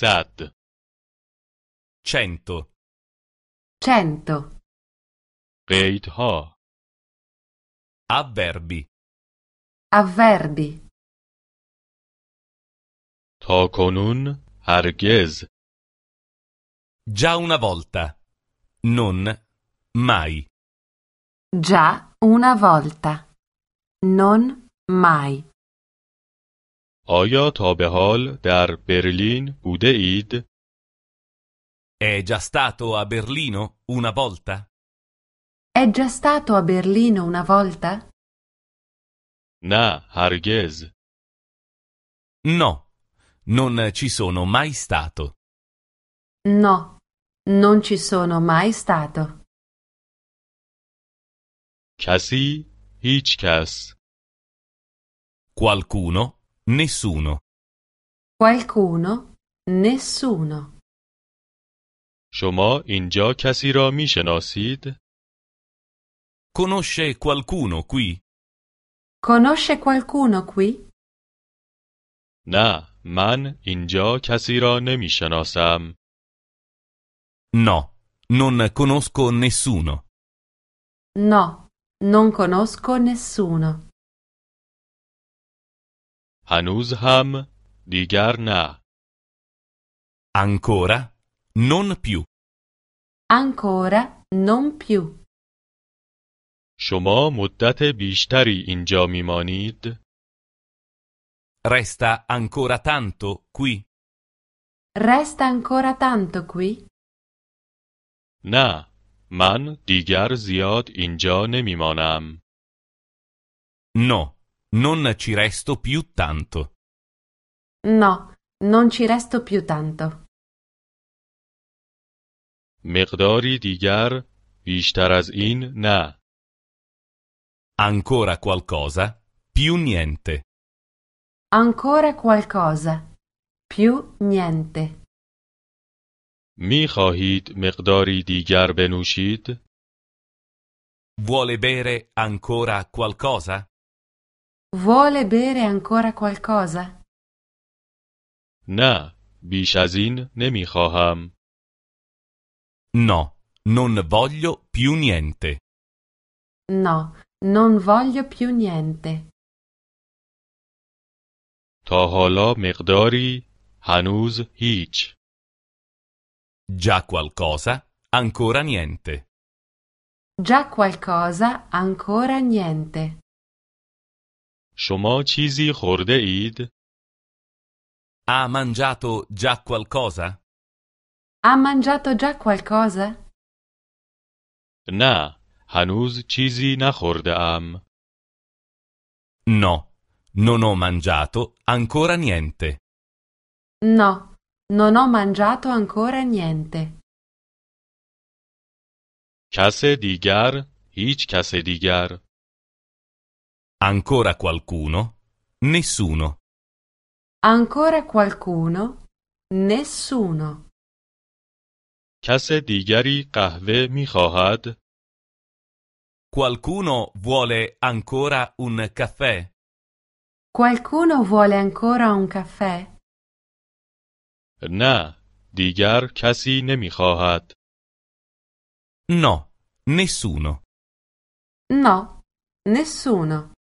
صد cento, cento, قیدها avverbi, avverbi, تا کنون هرگز già una volta, non mai, già una volta, non mai. آیا تا به حال در برلین بوده اید؟ è già stato a Berlino una volta? È già stato a Berlino una volta? نه هرگز No, non ci sono mai stato. No, non ci sono mai stato. کسی هیچ کس Qualcuno, nessuno. Qualcuno? Nessuno. شما اینجا کسی را می شناسید؟ Conosce qualcuno qui? Conosce qualcuno qui? نه من اینجا کسی را نمی شناسم No, non conosco nessuno. No, non conosco nessuno. هنوز هم دیگر نه Ancora? Non più. Ancora non più. شما مدت بیشتری اینجا می مانید؟ Resta ancora tanto qui? Resta ancora tanto qui? نه من دیگر زیاد اینجا نمی مانم No, non ci resto più tanto. No, non ci resto più tanto. مقداری دیگر بیشتر از این نه Ancora qualcosa? Più niente. Ancora qualcosa. Più niente. می خواهید مقداری دیگر بنوشید؟ Vuole bere ancora qualcosa? Vuole bere ancora qualcosa? نه بیش از این نمی خواهم No, non voglio più niente. No, non voglio più niente. تا حالا مقداری هنوز هیچ Già qualcosa? Ancora niente. Già qualcosa, ancora niente. شما چیزی خورده اید؟ Ha mangiato già qualcosa? Ha mangiato già qualcosa? نه هنوز چیزی نخورده ام No, non ho mangiato ancora niente. No, non ho mangiato ancora niente. کس دیگر هیچ کس دیگر Ancora qualcuno? Nessuno. Ancora qualcuno? Nessuno. کس دیگری قهوه می خواهد؟ Qualcuno vuole ancora un caffè? Qualcuno vuole ancora un caffè? نه دیگر کسی نمی خواهد No, nessuno. No, nessuno.